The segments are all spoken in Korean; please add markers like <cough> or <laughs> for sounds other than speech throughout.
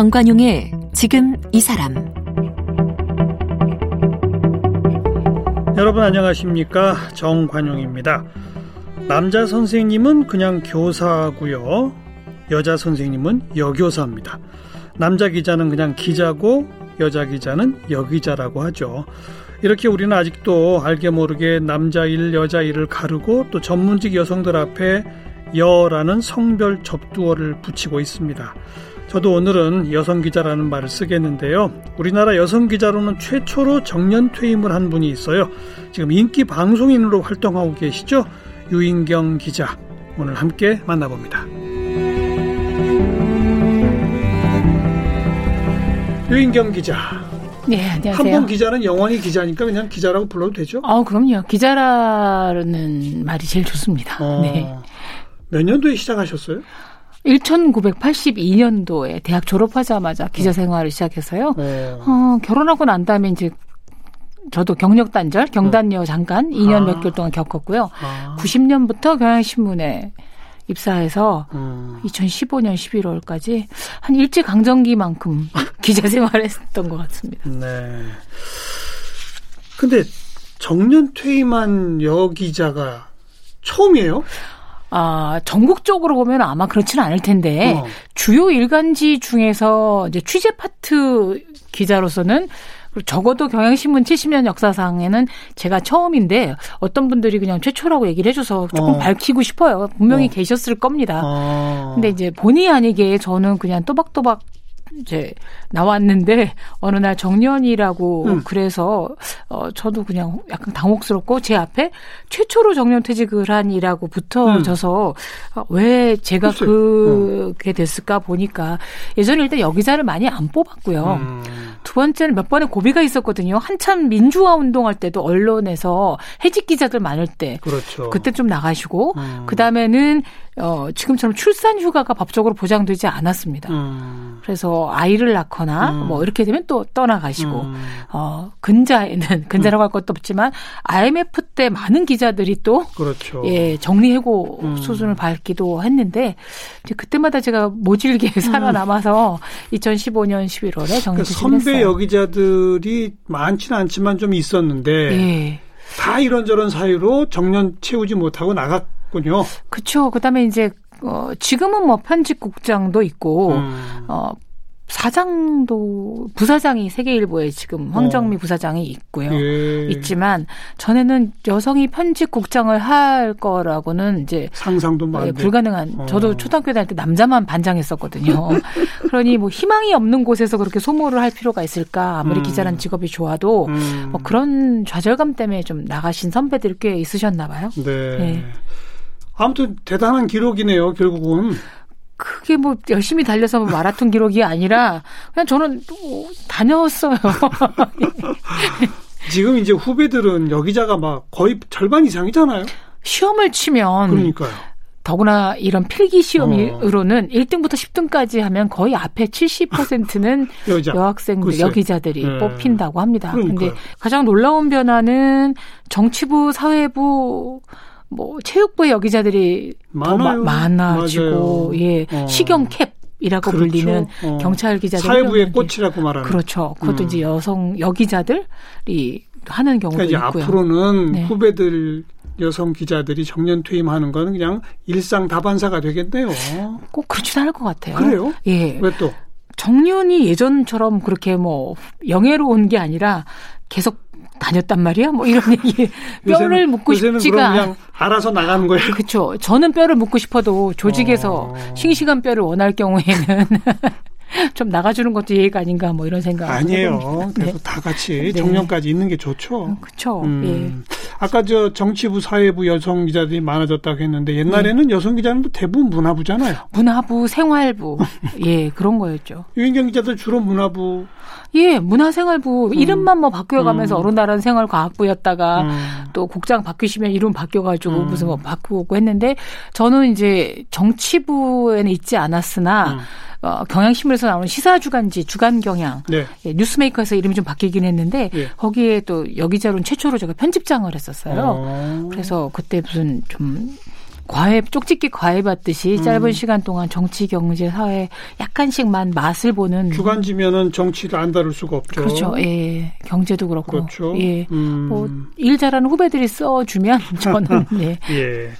정관용의 지금 이 사람 여러분 안녕하십니까 정관용입니다. 남자 선생님은 그냥 교사고요. 여자 선생님은 여교사입니다. 남자 기자는 그냥 기자고 여자 기자는 여기자라고 하죠. 이렇게 우리는 아직도 알게 모르게 남자 일, 여자 일을 가르고 또 전문직 여성들 앞에 여라는 성별 접두어를 붙이고 있습니다. 저도 오늘은 여성 기자라는 말을 쓰겠는데요. 우리나라 여성 기자로는 최초로 정년 퇴임을 한 분이 있어요. 지금 인기 방송인으로 활동하고 계시죠? 유인경 기자. 오늘 함께 만나봅니다. 유인경 기자. 네, 안녕하세요. 한번 기자는 영원히 기자니까 그냥 기자라고 불러도 되죠? 아, 그럼요. 기자라는 말이 제일 좋습니다. 어, 네. 몇 년도에 시작하셨어요? 1982년도에 대학 졸업하자마자 기자 생활을 시작해서요. 어, 어, 결혼하고 난 다음에 이제 저도 경력 단절, 경단녀 잠깐 2년 아. 몇 개월 동안 겪었고요. 아, 90년부터 경향신문에 입사해서 음. 2015년 11월까지 한 일제 강점기만큼 <laughs> 기자 생활을 했던 것 같습니다. 네. 근데 정년 퇴임한 여 기자가 처음이에요? 아, 전국적으로 보면 아마 그렇지는 않을 텐데 어. 주요 일간지 중에서 이제 취재 파트 기자로서는 적어도 경향신문 70년 역사상에는 제가 처음인데 어떤 분들이 그냥 최초라고 얘기를 해줘서 조금 어. 밝히고 싶어요. 분명히 어. 계셨을 겁니다. 아. 근데 이제 본의 아니게 저는 그냥 또박또박 이제 나왔는데 어느 날 정년이라고 음. 그래서 어 저도 그냥 약간 당혹스럽고 제 앞에 최초로 정년 퇴직을 한이라고 붙어져서 어, 왜 제가 음. 글쎄. 그게 됐을까 보니까 예전에 일단 여기자를 많이 안 뽑았고요. 음. 두 번째는 몇 번의 고비가 있었거든요. 한참 민주화 운동할 때도 언론에서 해직 기자들 많을 때 그렇죠. 그때 좀 나가시고 음. 그 다음에는 어 지금처럼 출산 휴가가 법적으로 보장되지 않았습니다. 음. 그래서 아이를 낳거나 음. 뭐 이렇게 되면 또 떠나가시고 음. 어 근자에는 <laughs> 근자라고 할 것도 없지만 IMF 때 많은 기자들이 또 그렇죠. 예, 정리해고 음. 수순을 밟기도 했는데 이제 그때마다 제가 모질게 <laughs> 살아남아서 2015년 11월에 그러니까 정년 선배. 여기자들이 많지는 않지만 좀 있었는데 예. 다 이런저런 사유로 정년 채우지 못하고 나갔 군요. 그렇죠. 그다음에 이제 어 지금은 뭐 편집국장도 있고 음. 어 사장도 부사장이 세계일보에 지금 황정미 부사장이 있고요. 어. 예. 있지만 전에는 여성이 편집국장을 할 거라고는 이제 상상도 예, 많이 불가능한. 어. 저도 초등학교 다닐 때 남자만 반장했었거든요. <laughs> 그러니 뭐 희망이 없는 곳에서 그렇게 소모를 할 필요가 있을까? 아무리 음. 기자란 직업이 좋아도 음. 뭐 그런 좌절감 때문에 좀 나가신 선배들이 꽤 있으셨나 봐요. 네. 네. 아무튼 대단한 기록이네요. 결국은 그게 뭐 열심히 달려서 뭐 마라톤 기록이 아니라 그냥 저는 또 다녔어요. <laughs> 지금 이제 후배들은 여기자가 막 거의 절반 이상이잖아요. 시험을 치면 그러니까요. 더구나 이런 필기 어. 시험으로는 1등부터 10등까지 하면 거의 앞에 70%는 <laughs> 여자. 여학생들, 글쎄. 여기자들이 네. 뽑힌다고 합니다. 근데 가장 놀라운 변화는 정치부, 사회부, 뭐 체육부의 여기자들이 더 마- 많아요. 많아지고 맞아요. 예 어. 시경 캡이라고 그렇죠. 불리는 어. 경찰 기자들 사회부의 꽃이라고 말하는. 그렇죠. 그것도 음. 이제 여성 여기자들이 하는 경우도 그러니까 이제 있고요. 앞으로는 네. 후배들 여성 기자들이 정년 퇴임하는 거는 그냥 일상 다반사가 되겠네요. 꼭 그렇지는 않을 것 같아요. 그래요? 예. 왜 또? 정년이 예전처럼 그렇게 뭐 영예로운 게 아니라 계속 다녔단 말이야. 뭐 이런 <laughs> 얘기. 뼈를 묻고 요새는 싶지가. 그냥 알아서 나가는 거예요. 그렇죠. 저는 뼈를 묻고 싶어도 조직에서 어. 싱싱한 뼈를 원할 경우에는 <laughs> <laughs> 좀 나가주는 것도 예의가 아닌가 뭐 이런 생각. 아니에요. 그래서 다 같이 네. 정년까지 있는 게 좋죠. 그렇죠. 음. 아까 저 정치부, 사회부 여성 기자들이 많아졌다고 했는데 옛날에는 네. 여성 기자는 대부분 문화부잖아요. 예. 문화부, 생활부, <laughs> 예 그런 거였죠. 유인경 기자들 주로 문화부. 예, 문화생활부 이름만 뭐 바뀌어가면서 음. 어느 날은 생활과학부였다가 음. 또 국장 바뀌시면 이름 바뀌어가지고 음. 무슨 뭐 바꾸고 했는데 저는 이제 정치부에는 있지 않았으나 음. 어, 경향신문에서 나오는 시사주간지 주간경향 네. 예, 뉴스메이커에서 이름이 좀 바뀌긴 했는데 예. 거기에 또 여기자로는 최초로 제가 편집장을 했었어요. 어. 그래서 그때 무슨 좀 과외 쪽집기 과외 받듯이 음. 짧은 시간 동안 정치, 경제, 사회 약간씩만 맛을 보는 주간지면은 정치를 안 다룰 수가 없죠. 그렇죠. 예. 경제도 그렇고. 그렇죠. 예. 음. 뭐일 잘하는 후배들이 써 주면 <laughs> 저는 <laughs> 예. 예.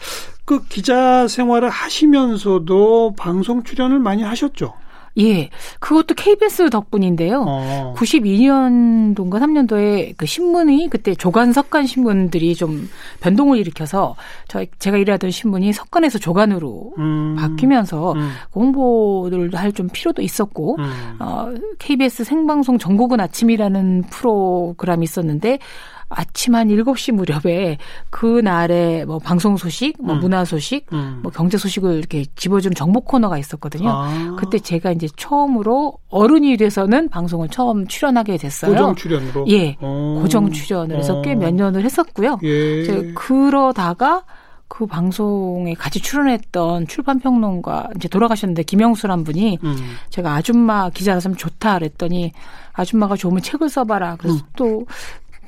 그 기자 생활을 하시면서도 방송 출연을 많이 하셨죠. 예. 그것도 KBS 덕분인데요. 어. 92년도인가 3년도에 그 신문이 그때 조간 석간 신문들이 좀 변동을 일으켜서 저 제가 일하던 신문이 석간에서 조간으로 음. 바뀌면서 음. 공보를 할 좀 필요도 있었고 음. 어, KBS 생방송 전국은 아침이라는 프로그램이 있었는데 아침 한 7시 무렵에 그날의 뭐 방송 소식, 뭐 음. 문화 소식, 음. 뭐 경제 소식을 이렇게 집어주는 정보 코너가 있었거든요. 아. 그때 제가 이제 처음으로 어른이 돼서는 방송을 처음 출연하게 됐어요. 고정 출연으로. 예. 어. 고정 출연을 해서 꽤 어. 몇 년을 했었고요. 예. 그러다가 그 방송에 같이 출연했던 출판평론가 이제 돌아가셨는데 김영수란 분이 음. 제가 아줌마 기자라서 좋다 그랬더니 아줌마가 좋으면 책을 써봐라. 그래서 음. 또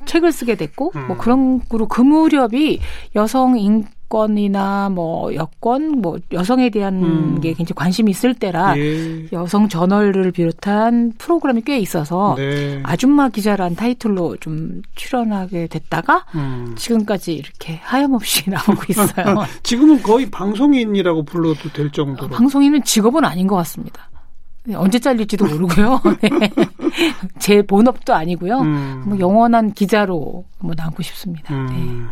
책을 쓰게 됐고 음. 뭐 그런 거로 그 무렵이 여성 인권이나 뭐 여권 뭐 여성에 대한 음. 게 굉장히 관심이 있을 때라 예. 여성 저널을 비롯한 프로그램이 꽤 있어서 네. 아줌마 기자란 타이틀로 좀 출연하게 됐다가 음. 지금까지 이렇게 하염없이 <laughs> 나오고 있어요. <laughs> 지금은 거의 방송인이라고 불러도 될 정도로. 방송인은 직업은 아닌 것 같습니다. 네, 언제 잘릴지도 모르고요. <laughs> 네. 제 본업도 아니고요. 음. 뭐 영원한 기자로 뭐 남고 싶습니다. 음.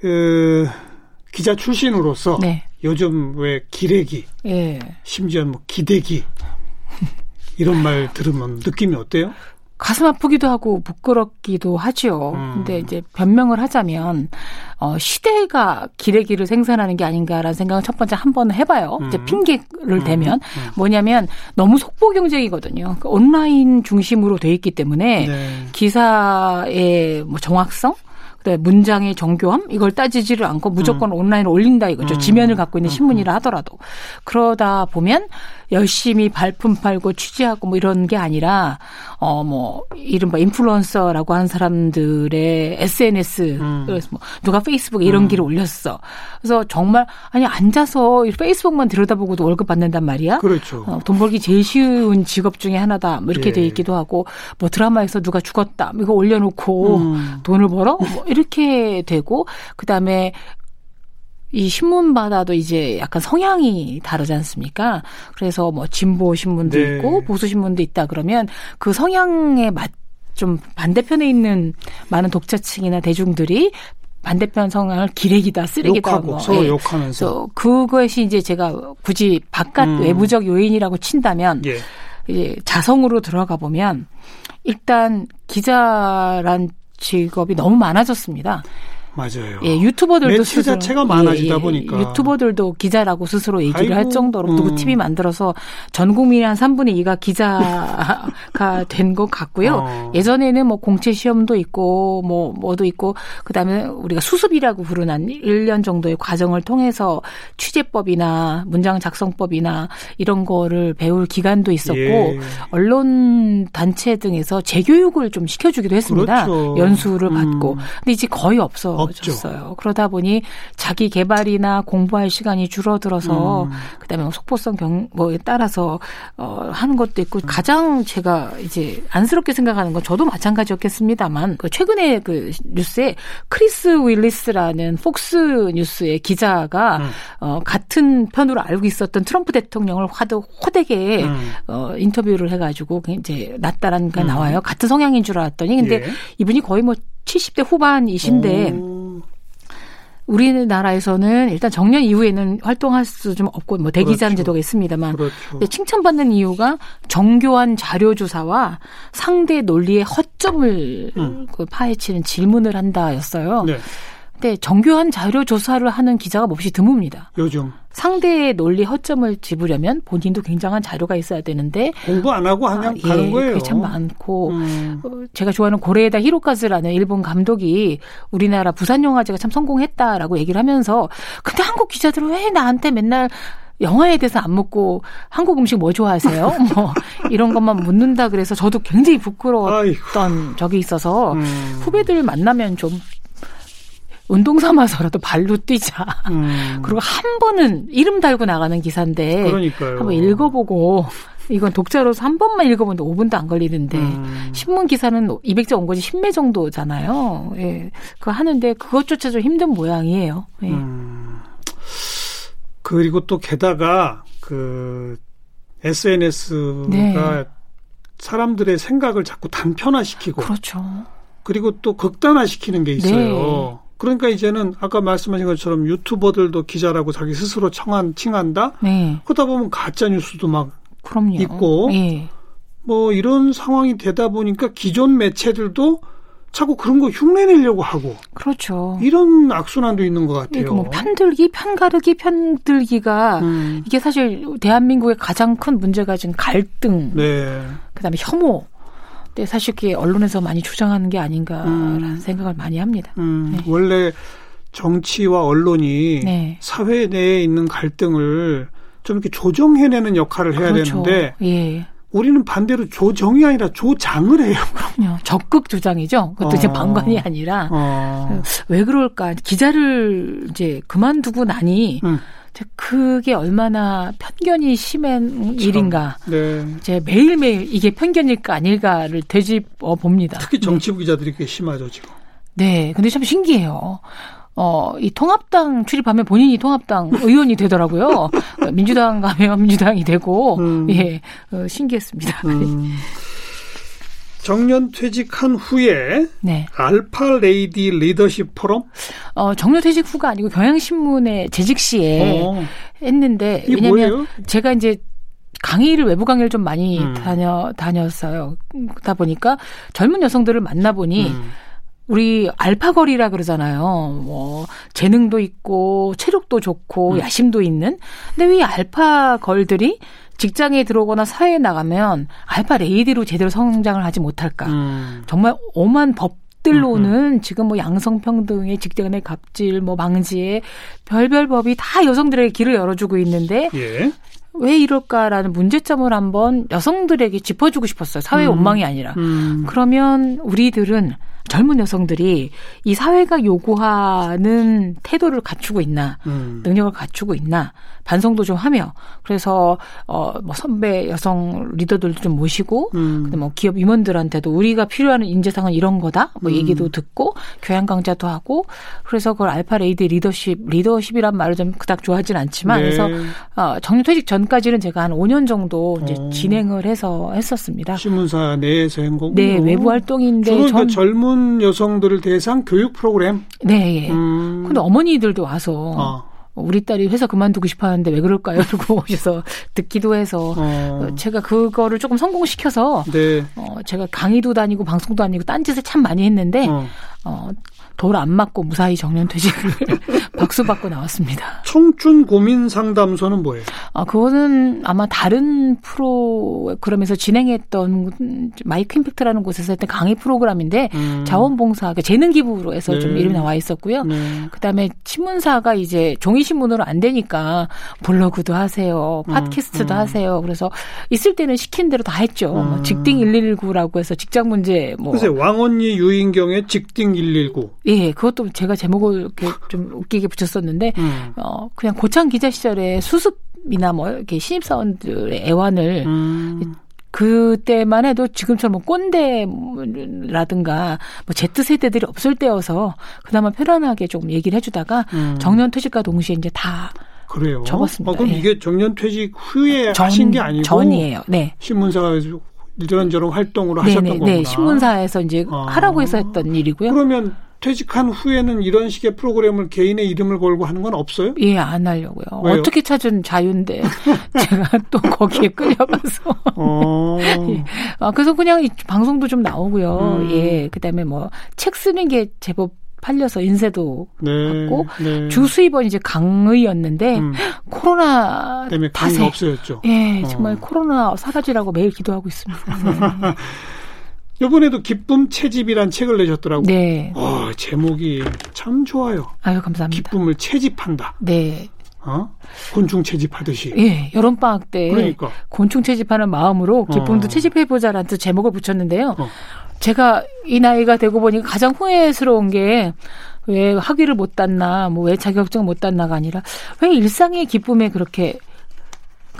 그 기자 출신으로서 네. 요즘 왜 기레기, 네. 예. 심지어 뭐 기대기 이런 말 들으면 느낌이 어때요? 가슴 아프기도 하고 부끄럽기도 하죠. 음. 근데 이제 변명을 하자면 어 시대가 기레기를 생산하는 게 아닌가라는 생각을 첫 번째 한 번 해봐요. 음. 이제 핑계를 음. 대면 음. 뭐냐면 너무 속보 경쟁이거든요. 그러니까 온라인 중심으로 돼 있기 때문에 네. 기사의 뭐 정확성, 그다음에 문장의 정교함 이걸 따지지를 않고 무조건 온라인에 올린다 이거죠. 음. 지면을 갖고 있는 음. 신문이라 하더라도 그러다 보면 열심히 발품 팔고 취재하고 뭐 이런 게 아니라 어 뭐 이른바 인플루언서라고 하는 사람들의 SNS 음. 그래서 뭐 누가 페이스북에 이런 음. 길을 올렸어. 그래서 정말 아니 앉아서 이 페이스북만 들여다보고도 월급 받는단 말이야. 그렇죠. 어, 돈 벌기 제일 쉬운 직업 중에 하나다. 뭐 이렇게 예. 돼 있기도 하고 뭐 드라마에서 누가 죽었다. 뭐 이거 올려놓고 음. 돈을 벌어? 뭐 이렇게 되고 그다음에 이 신문마다도 이제 약간 성향이 다르지 않습니까? 그래서 뭐 진보 신문도 네. 있고 보수 신문도 있다 그러면 그 성향에 맞 좀 반대편에 있는 많은 독자층이나 대중들이 반대편 성향을 기레기다, 쓰레기다, 욕하고 뭐 서로 예. 욕하면서. 그것이 이제 제가 굳이 바깥 음. 외부적 요인이라고 친다면 예. 이제 자성으로 들어가 보면 일단 기자란 직업이 너무 많아졌습니다. 맞아요. 예, 유튜버들도 매체 스스로 자체가 많아지다 예, 예, 보니까. 유튜버들도 기자라고 스스로 얘기를 할 아이고, 정도로 누구 음. TV 만들어서 전 국민의 한 3분의 2가 기자가 <laughs> 된 것 같고요. 어. 예전에는 뭐 공채 시험도 있고 뭐 뭐도 있고 그다음에 우리가 수습이라고 부르는 1년 정도의 과정을 통해서 취재법이나 문장 작성법이나 이런 거를 배울 기간도 있었고 예. 언론 단체 등에서 재교육을 좀 시켜주기도 했습니다. 그렇죠. 연수를 음. 받고. 근데 이제 거의 없어 졌어요. 그러다 보니 자기 개발이나 공부할 시간이 줄어들어서 음. 그다음에 뭐 속보성 경 뭐에 따라서 어 하는 것도 있고 가장 제가 이제 안쓰럽게 생각하는 건 저도 마찬가지였겠습니다만 그 최근에 그 뉴스에 크리스 윌리스라는 폭스 뉴스의 기자가 음. 어 같은 편으로 알고 있었던 트럼프 대통령을 화도 호되게 음. 어, 인터뷰를 해 가지고 이제 낫다라는 게 음. 나와요. 같은 성향인 줄 알았더니 근데 예. 이분이 거의 뭐 70대 후반이신데 오. 우리나라에서는 일단 정년 이후에는 활동할 수 좀 없고 뭐 대기자는 그렇죠. 제도가 있습니다만 그렇죠. 근데 칭찬받는 이유가 정교한 자료 조사와 상대 논리의 허점을 음. 그 파헤치는 질문을 한다였어요. 네. 근데 정교한 자료 조사를 하는 기자가 몹시 드뭅니다. 요즘 상대의 논리 허점을 짚으려면 본인도 굉장한 자료가 있어야 되는데 공부 안 하고 그냥 아, 가는 예, 거예요. 참 많고 음. 어, 제가 좋아하는 고레에다 히로카즈라는 일본 감독이 우리나라 부산 영화제가 참 성공했다라고 얘기를 하면서 근데 한국 기자들은 왜 나한테 맨날 영화에 대해서 안 묻고 한국 음식 뭐 좋아하세요? <laughs> 뭐 이런 것만 묻는다 그래서 저도 굉장히 부끄러웠던 아이고. 적이 있어서 음. 후배들 만나면 좀 운동 삼아서라도 발로 뛰자. 음. <laughs> 그리고 한 번은 이름 달고 나가는 기사인데 그러니까요. 한번 읽어보고 이건 독자로서 한 번만 읽어보는데 5분도 안 걸리는데 음. 신문 기사는 200자 온 거지 10매 정도잖아요. 예. 그거 하는데 그것조차 좀 힘든 모양이에요. 예. 음. 그리고 또 게다가 그 SNS가 네. 사람들의 생각을 자꾸 단편화시키고 그렇죠. 그리고 또 극단화시키는 게 있어요. 네. 그러니까 이제는 아까 말씀하신 것처럼 유튜버들도 기자라고 자기 스스로 청한 칭한다. 네. 그러다 보면 가짜 뉴스도 막뭐 그럼요. 있고. 예. 이런 상황이 되다 보니까 기존 매체들도 자꾸 그런 거 흉내내려고 하고 그렇죠. 이런 악순환도 있는 것 같아요. 이거 뭐 편들기, 편가르기, 편들기가 음, 이게 사실 대한민국의 가장 큰 문제가 지금 갈등, 네. 그다음에 혐오. 근데 사실 그게 언론에서 많이 주장하는 게 아닌가라는 음. 생각을 많이 합니다. 음, 네. 원래 정치와 언론이 네. 사회 내에 있는 갈등을 좀 이렇게 조정해내는 역할을 해야 그렇죠. 되는데 예. 우리는 반대로 조정이 아니라 조장을 해요. <laughs> 그럼요. 적극 주장이죠. 그것도 이제 어. 방관이 아니라 어. 왜 그럴까? 기자를 이제 그만두고 나니 음, 그게 얼마나 편견이 심한 일인가. 네. 이제 매일매일 이게 편견일까 아닐까를 되짚어 봅니다. 특히 정치부 기자들이 꽤 심하죠 지금. 네. 근데 참 신기해요. 어, 이 통합당 출입하면 본인이 통합당 의원이 되더라고요. <laughs> 민주당 가면 민주당이 되고, 음. 예, 어, 신기했습니다. 음. <laughs> 정년 퇴직한 후에 네. 알파 레이디 리더십 포럼 어, 정년 퇴직 후가 아니고 경향신문의 재직 시에 어, 했는데, 이게 왜냐면 뭐예요? 제가 이제 강의를 외부 강의를 좀 많이 음. 다녀 다녔어요. 그러다 보니까 젊은 여성들을 만나 보니 음, 우리 알파걸이라 그러잖아요. 뭐 재능도 있고 체력도 좋고 음. 야심도 있는. 근데 왜 알파걸들이 직장에 들어오거나 사회에 나가면 알파 레이디로 제대로 성장을 하지 못할까? 음, 정말 오만 법들로는 지금 뭐 양성평등의 직장의 갑질, 뭐 망지에 별별 법이 다 여성들에게 길을 열어주고 있는데 예. 왜 이럴까라는 문제점을 한번 여성들에게 짚어주고 싶었어요. 사회 의 음. 원망이 아니라. 음, 그러면 우리들은 젊은 여성들이 이 사회가 요구하는 태도를 갖추고 있나, 음, 능력을 갖추고 있나 반성도 좀 하며 그래서 어 뭐 선배 여성 리더들도 좀 모시고 음, 근데 뭐 기업 임원들한테도 우리가 필요한 인재상은 이런 거다 뭐 음. 얘기도 듣고 교양 강좌도 하고 그래서 그걸 알파 레이디 리더십 리더십이란 말을 좀 그닥 좋아하진 않지만 네. 그래서 어 정년퇴직 전까지는 제가 한 5년 정도 이제 어. 진행을 해서 했었습니다. 신문사 내에서 한 거고. 네 외부 활동인데 주로 전 그 젊은 여성들을 대상 교육 프로그램. 네. 예. 음, 근데 어머니들도 와서 어, 우리 딸이 회사 그만두고 싶어 하는데 왜 그럴까요? <laughs> 그러고 오셔서 듣기도 해서 어, 어, 제가 그거를 조금 성공시켜서 네. 어, 제가 강의도 다니고 방송도 다니고 딴짓을 참 많이 했는데 어. 어, 돌 안 맞고 무사히 정년퇴직을 <laughs> 박수 받고 나왔습니다. 청춘 고민 상담소는 뭐예요? 아, 그거는 아마 다른 프로그램에서 진행했던 마이크 임팩트라는 곳에서 했던 강의 프로그램인데 음, 자원봉사, 그러니까 재능기부로 해서 좀 네. 이름이 나와 있었고요. 네. 그 다음에 신문사가 이제 종이 신문으로 안 되니까 블로그도 하세요, 음, 팟캐스트도 음. 하세요. 그래서 있을 때는 시킨 대로 다 했죠. 뭐 음. 직딩 119라고 해서 직장 문제 뭐 글쎄 왕언니 유인경의 직딩 119. 예, 그것도 제가 제목을 이렇게 좀 웃기게 붙였었는데 음. 어 그냥 고창 기자 시절에 수습이나 뭐 이렇게 신입사원들의 애환을 음. 그때만 해도 지금처럼 뭐 꼰대라든가 뭐 Z 세대들이 없을 때여서 그나마 편안하게 조금 얘기를 해주다가 음. 정년 퇴직과 동시에 이제 다 그래요. 접었습니다. 어, 그럼 예. 이게 정년 퇴직 후에 전, 하신 게 아니고 전이에요. 네. 신문사가 이런저런 활동으로 네, 하셨던 네, 거구나. 네. 신문사에서 이제 아. 하라고 해서 했던 일이고요. 그러면 퇴직한 후에는 이런 식의 프로그램을 개인의 이름을 걸고 하는 건 없어요? 예, 안 하려고요. 왜요? 어떻게 찾은 자유인데 <laughs> 제가 또 거기에 끌려가서 어. <laughs> 예. 아, 그래서 그냥 이 방송도 좀 나오고요. 음. 예. 그다음에 뭐 책 쓰는 게 제법 팔려서 인쇄도 네. 받고 네. 주 수입원 이제 강의였는데 음, 코로나 때문에 탓에 없어졌죠. 예, 어. 정말 코로나 사라지라고 매일 기도하고 있습니다. <laughs> 이번에도 기쁨 채집이란 책을 내셨더라고요. 네. 어, 제목이 참 좋아요. 아유, 감사합니다. 기쁨을 채집한다. 네. 어? 곤충 채집하듯이. 예, 여름방학 때 그러니까. 곤충 채집하는 마음으로 기쁨도 어. 채집해보자라는 또 제목을 붙였는데요. 어. 제가 이 나이가 되고 보니까 가장 후회스러운 게 왜 학위를 못 땄나, 뭐 왜 자격증 못 땄나가 아니라 왜 일상의 기쁨에 그렇게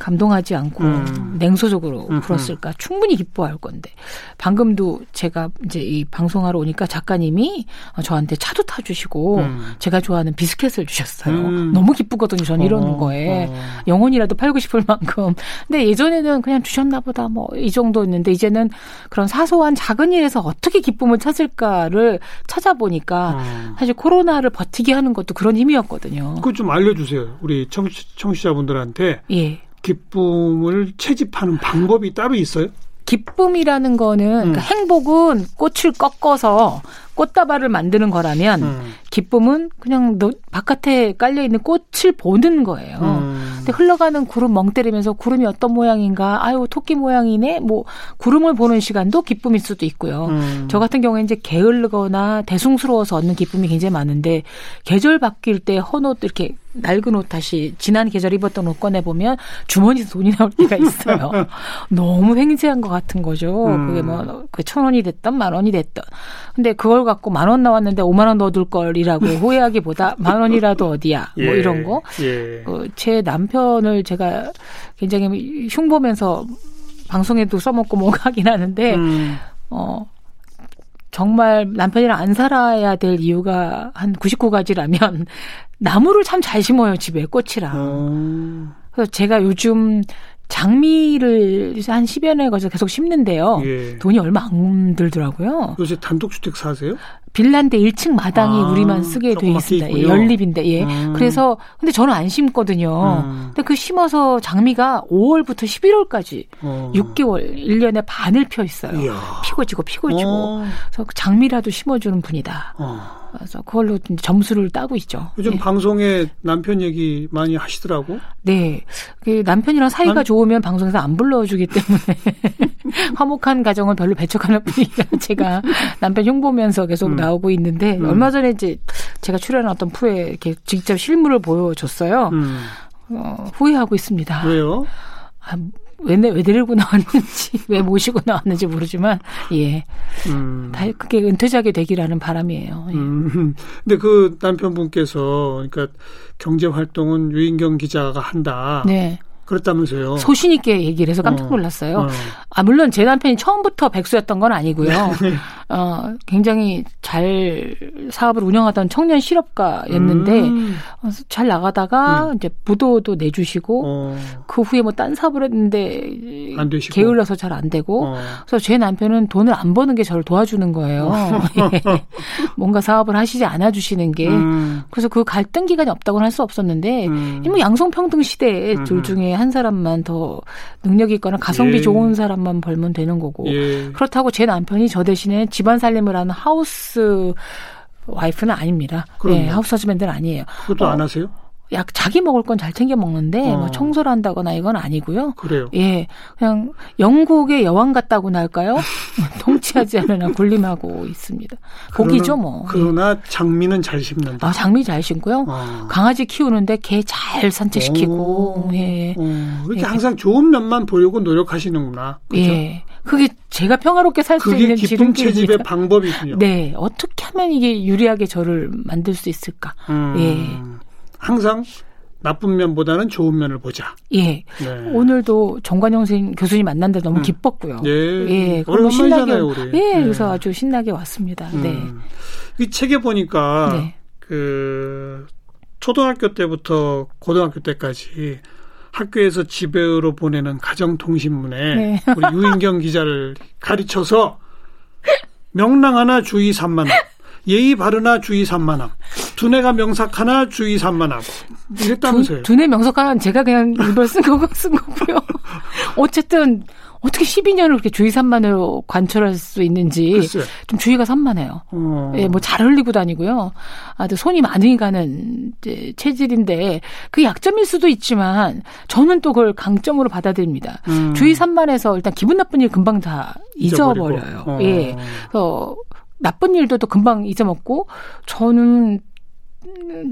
감동하지 않고 음. 냉소적으로 음흠. 불었을까? 충분히 기뻐할 건데. 방금도 제가 이제 이 방송하러 오니까 작가님이 저한테 차도 타주시고 음. 제가 좋아하는 비스켓을 주셨어요. 음. 너무 기쁘거든요. 전 이런 어, 거에. 어. 영혼이라도 팔고 싶을 만큼. 근데 예전에는 그냥 주셨나 보다 뭐 이 정도였는데 이제는 그런 사소한 작은 일에서 어떻게 기쁨을 찾을까를 찾아보니까 어. 사실 코로나를 버티게 하는 것도 그런 힘이었거든요. 그거 좀 알려주세요. 우리 청취, 청취자분들한테 예. 기쁨을 채집하는 방법이 따로 있어요? 기쁨이라는 거는 음. 그러니까 행복은 꽃을 꺾어서 꽃다발을 만드는 거라면 음. 기쁨은 그냥 너, 바깥에 깔려 있는 꽃을 보는 거예요. 음. 근데 흘러가는 구름 멍 때리면서 구름이 어떤 모양인가, 아유 토끼 모양이네, 뭐 구름을 보는 시간도 기쁨일 수도 있고요. 음. 저 같은 경우에 이제 게을르거나 대숭스러워서 얻는 기쁨이 굉장히 많은데 계절 바뀔 때 헌옷 이렇게 낡은 옷 다시 지난 계절 입었던 옷 꺼내 보면 주머니에서 돈이 나올 때가 있어요. <laughs> 너무 횡재한 것 같은 거죠. 음. 그게 뭐 그 천 원이 됐던 만 원이 됐던. 근데 그걸 갖고 만 원 나왔는데 오만 원 넣어둘 걸 이라고 후회하기보다 <laughs> 만 원이라도 어디야 뭐 예. 이런 거. 예. 어, 제 남편을 제가 굉장히 흉보면서 방송에도 써먹고 뭐 하긴 하는데 음. 어 정말 남편이랑 안 살아야 될 이유가 한 99가지라면 <laughs> 나무를 참 잘 심어요 집에 꽃이랑. 어. 그래서 제가 요즘 장미를 한 10여 년에 걸쳐 계속 심는데요. 예. 돈이 얼마 안 들더라고요. 요새 단독주택 사세요? 빌라인데 1층 마당이 아, 우리만 쓰게 돼 있습니다. 예. 연립인데 예. 음. 그래서 근데 저는 안 심거든요. 음. 근데 그 심어서 장미가 5월부터 11월까지 어. 6개월 1년에 반을 펴 있어요. 이야. 피고 지고 피고 지고. 어. 그래서 그 장미라도 심어주는 분이다. 어. 그래서 그걸로 점수를 따고 있죠. 요즘 예. 방송에 남편 얘기 많이 하시더라고. 네. 그 남편이랑 사이가 남- 좋으면 방송에서 안 불러주기 때문에 <laughs> 화목한 가정을 별로 배척하는 분이니까 제가 남편 흉보면서 계속 음. 나오고 있는데 음. 얼마 전에 이제 제가 출연한 어떤 프로에 이렇게 직접 실물을 보여줬어요. 음. 어, 후회하고 있습니다. 왜요? 아, 왜, 내- 왜 데리고 나왔는지, <laughs> 왜 모시고 나왔는지 모르지만, 예. 음. 다 그게 은퇴자게 되기라는 바람이에요. 예. 음. 근데 그 남편분께서 그러니까 경제 활동은 유인경 기자가 한다. 네. 그렇다면서요. 소신 있게 얘기를 해서 깜짝 어. 놀랐어요. 어. 아, 물론 제 남편이 처음부터 백수였던 건 아니고요. <laughs> 네. 어, 굉장히 잘 사업을 운영하던 청년 실업가였는데, 음. 어, 잘 나가다가 이제 부도도 내주시고, 어. 그 후에 뭐 딴 사업을 했는데. 게을러서 잘 안 되고, 어. 그래서 제 남편은 돈을 안 버는 게 저를 도와주는 거예요. <laughs> 예. 뭔가 사업을 하시지 않아 주시는 게. 음. 그래서 그 갈등 기간이 없다고는 할 수 없었는데, 음. 이뭐 양성평등 시대에 둘 음흠. 중에 한 사람만 더 능력이 있거나 가성비 예. 좋은 사람만 벌면 되는 거고. 예. 그렇다고 제 남편이 저 대신에 집안 살림을 하는 하우스 와이프는 아닙니다. 그럼요. 예, 하우스 허즈밴드는 아니에요. 그것도 어. 안 하세요? 약 자기 먹을 건 잘 챙겨 먹는데 어. 뭐 청소를 한다거나 이건 아니고요. 그래요. 예, 그냥 영국의 여왕 같다고나 할까요? <laughs> 통치하지 않으나 군림하고 있습니다. 그러나- 뭐. 예. 그러나 장미는 잘 심는다. 아, 장미 잘 신고요. 어. 강아지 키우는데 개 잘 산책시키고, 오. 예. 어, 이렇게 예. 항상 좋은 면만 보려고 노력하시는구나. 그죠? 예. 그게 제가 평화롭게 살 수 있는 기쁨 채집의. 방법이군요. 네. 어떻게 하면 이게 유리하게 저를 만들 수 있을까? 음, 예. 항상 나쁜 면보다는 좋은 면을 보자. 예. 네. 오늘도 정관영 선생님, 교수님 만난 데 너무 음. 기뻤고요. 예. 예. 그걸로 신나게. 우리. 예. 네. 그래서 아주 신나게 왔습니다. 네. 음. 이 책에 보니까 네. 그 초등학교 때부터 고등학교 때까지 학교에서 집으로 보내는 가정 통신문에 네. <laughs> 우리 유인경 기자를 가르쳐서 명랑 하나 주의 산만함, 예의 바르나 주의 산만함, 두뇌가 명삭하나 주의 산만함 이랬다면서요. 두, 두뇌 명석하는 제가 그냥 일부러 쓴 거고 <laughs> 쓴 거고요. 어쨌든 어떻게 12년을 그렇게 주의 산만으로 관철할 수 있는지 글쎄. 좀 주의가 산만해요. 어. 예, 뭐 잘 흘리고 다니고요. 아, 또 손이 많이 가는 이제 체질인데 그 약점일 수도 있지만 저는 또 그걸 강점으로 받아들입니다. 음. 주의 산만해서 일단 기분 나쁜 일 금방 다 잊어버리고. 잊어버려요. 어. 예. 그래서 나쁜 일도 또 금방 잊어먹고 저는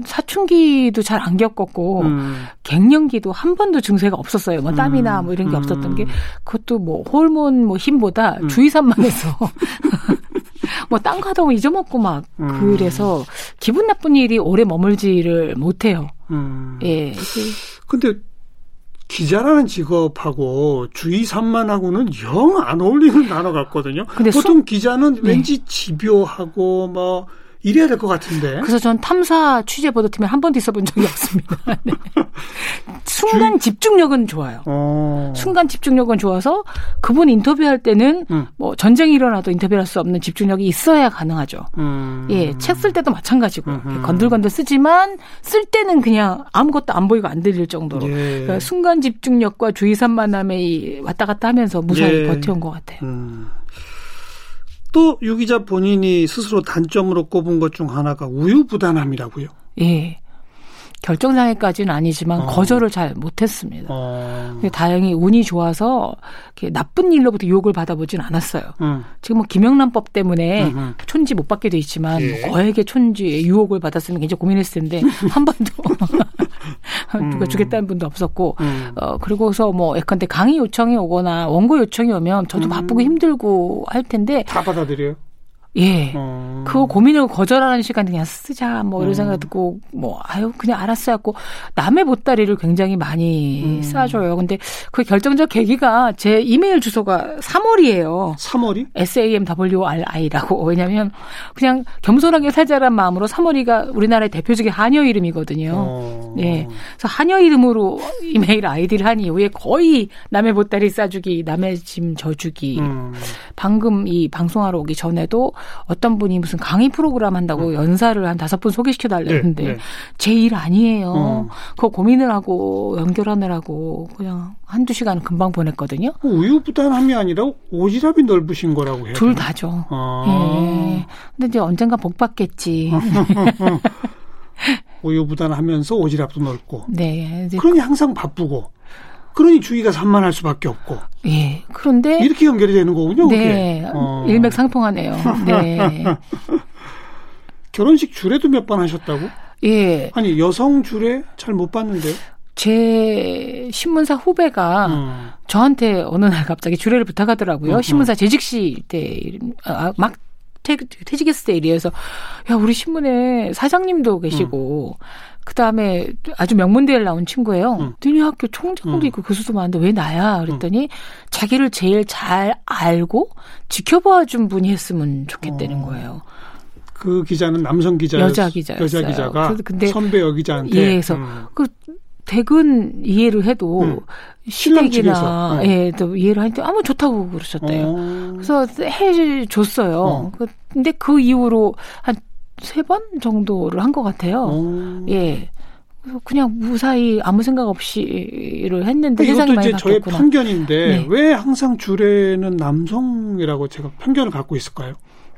사춘기도 잘 안 겪었고 음. 갱년기도 한 번도 증세가 없었어요. 뭐 땀이나 뭐 이런 게 음. 없었던 게 그것도 뭐 호르몬 뭐 힘보다 음. 주의산만 해서 <laughs> 뭐땅 가다 보면 잊어먹고 막 음. 그래서 기분 나쁜 일이 오래 머물지를 못해요. 음. 예. 근데 기자라는 직업하고 주의 산만하고는 영 안 어울리는 <laughs> 단어 같거든요. 보통 기자는 네. 왠지 집요하고 뭐 이래야 될 것 같은데. 그래서 전 탐사 취재 보도팀에 한 번도 있어본 적이 없습니다. <laughs> 네. 순간 집중력은 좋아요. 어. 순간 집중력은 좋아서 그분 인터뷰할 때는 음. 뭐 전쟁이 일어나도 인터뷰할 수 없는 집중력이 있어야 가능하죠. 음. 예, 책 쓸 때도 마찬가지고 음흠. 건들건들 쓰지만 쓸 때는 그냥 아무것도 안 보이고 안 들릴 정도로 예. 그러니까 순간 집중력과 주의산만함의 이 왔다 갔다 하면서 무사히 예. 버텨온 것 같아요. 음. 또 유기자 본인이 스스로 단점으로 꼽은 것 중 하나가 우유부단함이라고요. 예. 결정장애까지는 아니지만 어. 거절을 잘 못했습니다. 어. 다행히 운이 좋아서 나쁜 일로부터 유혹을 받아보진 않았어요. 음. 지금 뭐 김영란법 때문에 음흠. 촌지 못 받게 돼 있지만 예. 거액의 촌지에 유혹을 받았으면 굉장히 고민했을 텐데 <laughs> 한 번도 누가 주겠다는 분도 없었고 음. 어 그리고서 뭐 예컨대 강의 요청이 오거나 원고 요청이 오면 저도 음. 바쁘고 힘들고 할 텐데 다 받아들여요. 예. 어. 그거 고민을 거절하는 시간 그냥 쓰자 뭐 이런 음. 생각 듣고 뭐 아유 그냥 알았어 하고 남의 보따리를 굉장히 많이 음. 싸줘요. 근데 그 결정적 계기가 제 이메일 주소가 3월이에요. 3월이? SAMWRI라고 왜냐하면 그냥 겸손하게 살자란 마음으로 3월이가 우리나라의 대표적인 한여 이름이거든요. 어. 예. 그래서 한여 이름으로 이메일 아이디를 한 이후에 거의 남의 보따리 싸주기, 남의 짐 져주기. 음. 방금 이 방송하러 오기 전에도 어떤 분이 무슨 강의 프로그램 한다고 연사를 한 다섯 분 소개시켜 달랬는데 음. 네, 네. 제일 아니에요. 어. 그거 고민을 하고 연결하느라고 그냥 한두 시간 금방 보냈거든요. 우유부단함이 아니라 오지랖이 넓으신 거라고 해요. 둘 다죠. 아. 예. 근데 이제 언젠가 복 받겠지. <laughs> 우유부단하면서 오지랖도 넓고. 네. 그러니 항상 바쁘고. 그러니 주의가 산만할 수밖에 없고. 예. 그런데 이렇게 연결이 되는 거군요. 네. 어. 일맥상통하네요. 네. <laughs> 결혼식 주례도 몇 번 하셨다고? 예. 아니 여성 주례 잘 못 봤는데. 제 신문사 후배가 음. 저한테 어느 날 갑자기 주례를 부탁하더라고요. 음, 신문사 재직시 때, 아, 막 퇴, 퇴직 했을 때 일이어서, 야, 우리 신문에 사장님도 계시고, 그 다음에 아주 명문대를 나온 친구예요. 음. 너네 학교 총장도 음. 있고 교수도 많은데 왜 나야? 그랬더니 자기를 제일 잘 알고 지켜봐 준 분이 했으면 좋겠다는 어. 거예요. 그 기자는 남성 기자 여자 기자였어요. 여자 기자가 근데- 선배 여 기자한테 예, 그래서 음. 그 대근 이해를 해도 음. 시댁이나 어. 예, 또 이해를 하는데 아무 좋다고 그러셨대요. 어. 그래서 해 줬어요. 어. 그- 근데 그 이후로 한 세 번 정도를 한 것 같아요. 어. 예. 그래서 그냥 무사히 아무 생각 없이를 했는데 세상이 많이 이제 저의 바뀌었구나. 편견인데 네. 왜 항상 주례는 남성이라고 제가 편견을 갖고 있을까요?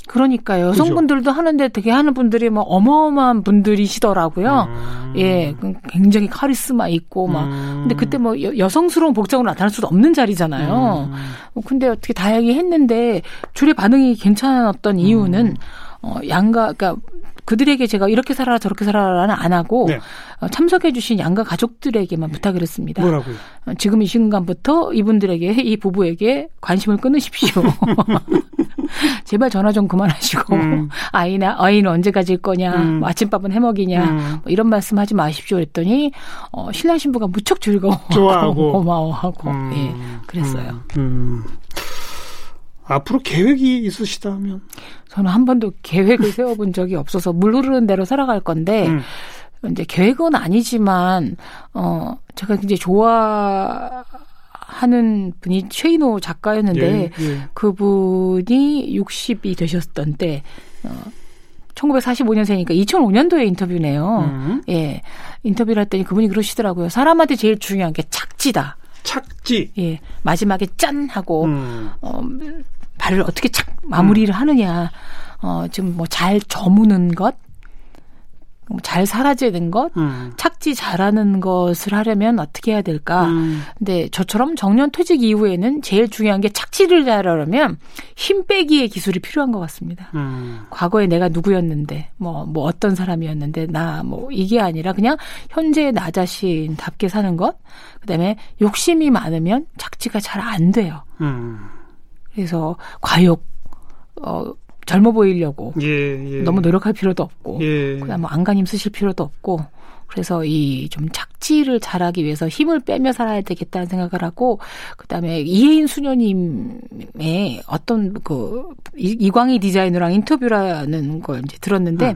그러니까요. 그죠? 여성분들도 하는데 되게 하는 분들이 뭐 어마어마한 분들이시더라고요. 음. 예, 그 굉장히 카리스마 있고 막. 음. 근데 그때 뭐 여, 여성스러운 복장으로 나타날 수도 없는 자리잖아요. 음. 어, 근데 어떻게 다행히 했는데 줄의 반응이 괜찮았던 이유는 음. 어, 양가 그러니까 그들에게 제가 이렇게 살아라 저렇게 살아라는 안 하고 네. 어, 참석해주신 양가 가족들에게만 부탁을 했습니다. 뭐라고요? 어, 지금 이 순간부터 이분들에게 이 부부에게 관심을 끊으십시오. <laughs> <laughs> 제발 전화 좀 그만하시고 음. <laughs> 아이나 아이는 언제 가질 거냐, 음. 뭐 아침밥은 해 먹이냐 음. 뭐 이런 말씀하지 마십시오. 했더니 어, 신랑 신부가 무척 즐거워, 좋아하고. <laughs> 고마워하고 음. 예, 그랬어요. 음. 음. 앞으로 계획이 있으시다면 저는 한 번도 계획을 세워본 적이 없어서 물 흐르는 대로 살아갈 건데 음. 이제 계획은 아니지만 어 제가 이제 좋아 하는 분이 최인호 작가였는데 예, 예. 그분이 60이 되셨던 때 어, 1945년생이니까 2005년도에 인터뷰네요. 음. 예. 인터뷰를 했더니 그분이 그러시더라고요. 사람한테 제일 중요한 게 착지다. 착지. 예. 마지막에 짠 하고 음. 어, 발을 어떻게 착 마무리를 하느냐. 어, 지금 뭐 잘 저무는 것, 뭐 잘 사라지는 것, 음. 착지 잘하는 것을 하려면 어떻게 해야 될까? 음. 근데 저처럼 정년 퇴직 이후에는 제일 중요한 게 착지를 잘하려면 힘 빼기의 기술이 필요한 것 같습니다. 음. 과거에 내가 누구였는데, 뭐, 뭐 어떤 사람이었는데, 나 뭐 이게 아니라 그냥 현재 나 자신답게 사는 것, 그 다음에 욕심이 많으면 착지가 잘 안 돼요. 음. 그래서 과욕, 어, 젊어 보이려고 예, 예. 너무 노력할 필요도 없고 예. 그다음 뭐 안간힘 쓰실 필요도 없고 그래서 이 좀 착지를 잘하기 위해서 힘을 빼며 살아야 되겠다는 생각을 하고 그다음에 이혜인 수녀님의 어떤 그 이- 이광희 디자이너랑 인터뷰라는 걸 이제 들었는데 음.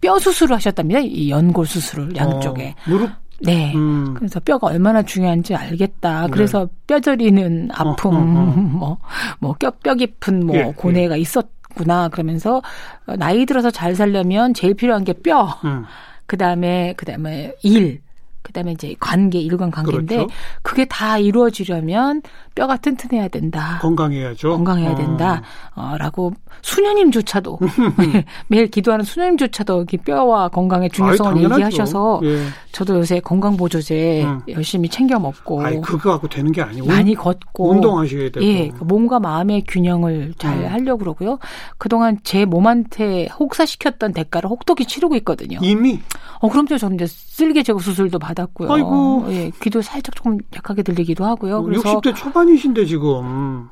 뼈 수술을 하셨답니다. 이 연골 수술을 양쪽에. 어, 무릎. 네. 음. 그래서 뼈가 얼마나 중요한지 알겠다. 네. 그래서 뼈 저리는 아픔, 어, 어, 어. 뭐, 뭐, 뼈, 뼈 깊은 뭐, 예, 예. 고뇌가 있었 구나. 그러면서, 어, 나이 들어서 잘 살려면 제일 필요한 게 뼈. 음. 그 다음에, 그 다음에 일. 그 다음에 이제 관계, 일관 관계인데, 그렇죠. 그게다 이루어지려면 뼈가 튼튼해야 된다. 건강해야죠. 건강해야 어. 된다. 어, 라고 수녀님조차도 <laughs> 매일 기도하는 수녀님조차도 이 뼈와 건강의 중요성을 아이. 얘기하셔서 예. 저도 요새 건강 보조제 음. 열심히 챙겨 먹고 아이 그거 갖고 되는 게 아니고 많이 걷고 운동하셔야 되고. 예, 그 몸과 마음의 균형을 잘 음. 하려고 그러고요. 그동안 제 몸한테 혹사시켰던 대가를 혹독히 치르고 있거든요. 이미 어, 그럼요. 저는 이제 쓸개 제거 수술도 받았고요. 아이고. 예, 귀도 살짝 조금 약하게 들리기도 하고요. 그래서 60대 초반 이신데 지금.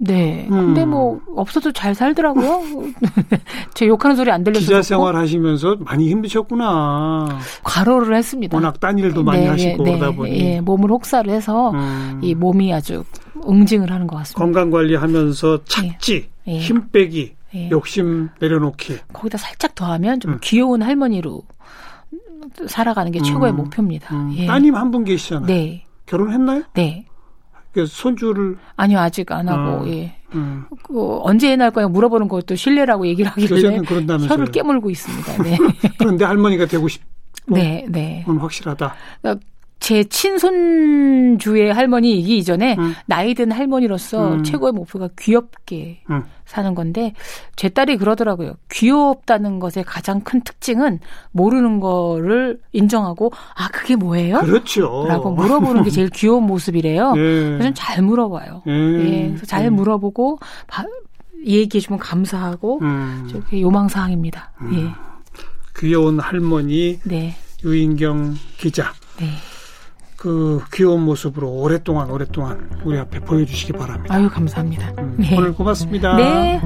네. 음. 근데 뭐 없어도 잘 살더라고요. <laughs> 제 욕하는 소리 안 들려서 기자 생활 하시면서 많이 힘드셨구나. 과로를 했습니다. 워낙 딴 일도 많이 네, 하시고 네, 그러다 네. 보니. 예, 몸을 혹사를 해서 음. 이 몸이 아주 응징을 하는 것 같습니다. 건강 관리하면서 착지, 예. 힘 빼기, 예. 욕심 내려놓기. 거기다 살짝 더하면 좀 음. 귀여운 할머니로 살아가는 게 최고의 음. 목표입니다. 음. 예. 따님 한 분 계시잖아요. 네, 결혼했나요? 네. 그래서 손주를 아니요 아직 안 하고 어. 예. 음. 그 언제 날 거냐 물어보는 것도 실례라고 얘기를 하길래. 혀를 깨물고 있습니다. 네, <laughs> 그런데 할머니가 되고 싶은 <laughs> 네, 네. 확실하다. 그러니까 제 친손주의 할머니이기 이전에 음. 나이 든 할머니로서 음. 최고의 목표가 귀엽게 음. 사는 건데 제 딸이 그러더라고요. 귀엽다는 것의 가장 큰 특징은 모르는 거를 인정하고 아 그게 뭐예요? 그렇죠. 라고 물어보는 게 제일 귀여운 모습이래요. <laughs> 예. 그래서 잘 물어봐요. 예. 예, 그래서 잘 음. 물어보고 바- 얘기해 주면 감사하고 음. 저게 요망 사항입니다. 예, 귀여운 할머니 네, 유인경 기자. 네. 그 귀여운 모습으로 오랫동안 오랫동안 우리 앞에 보여주시기 바랍니다. 아유 감사합니다. 음, 네. 오늘 고맙습니다. 네.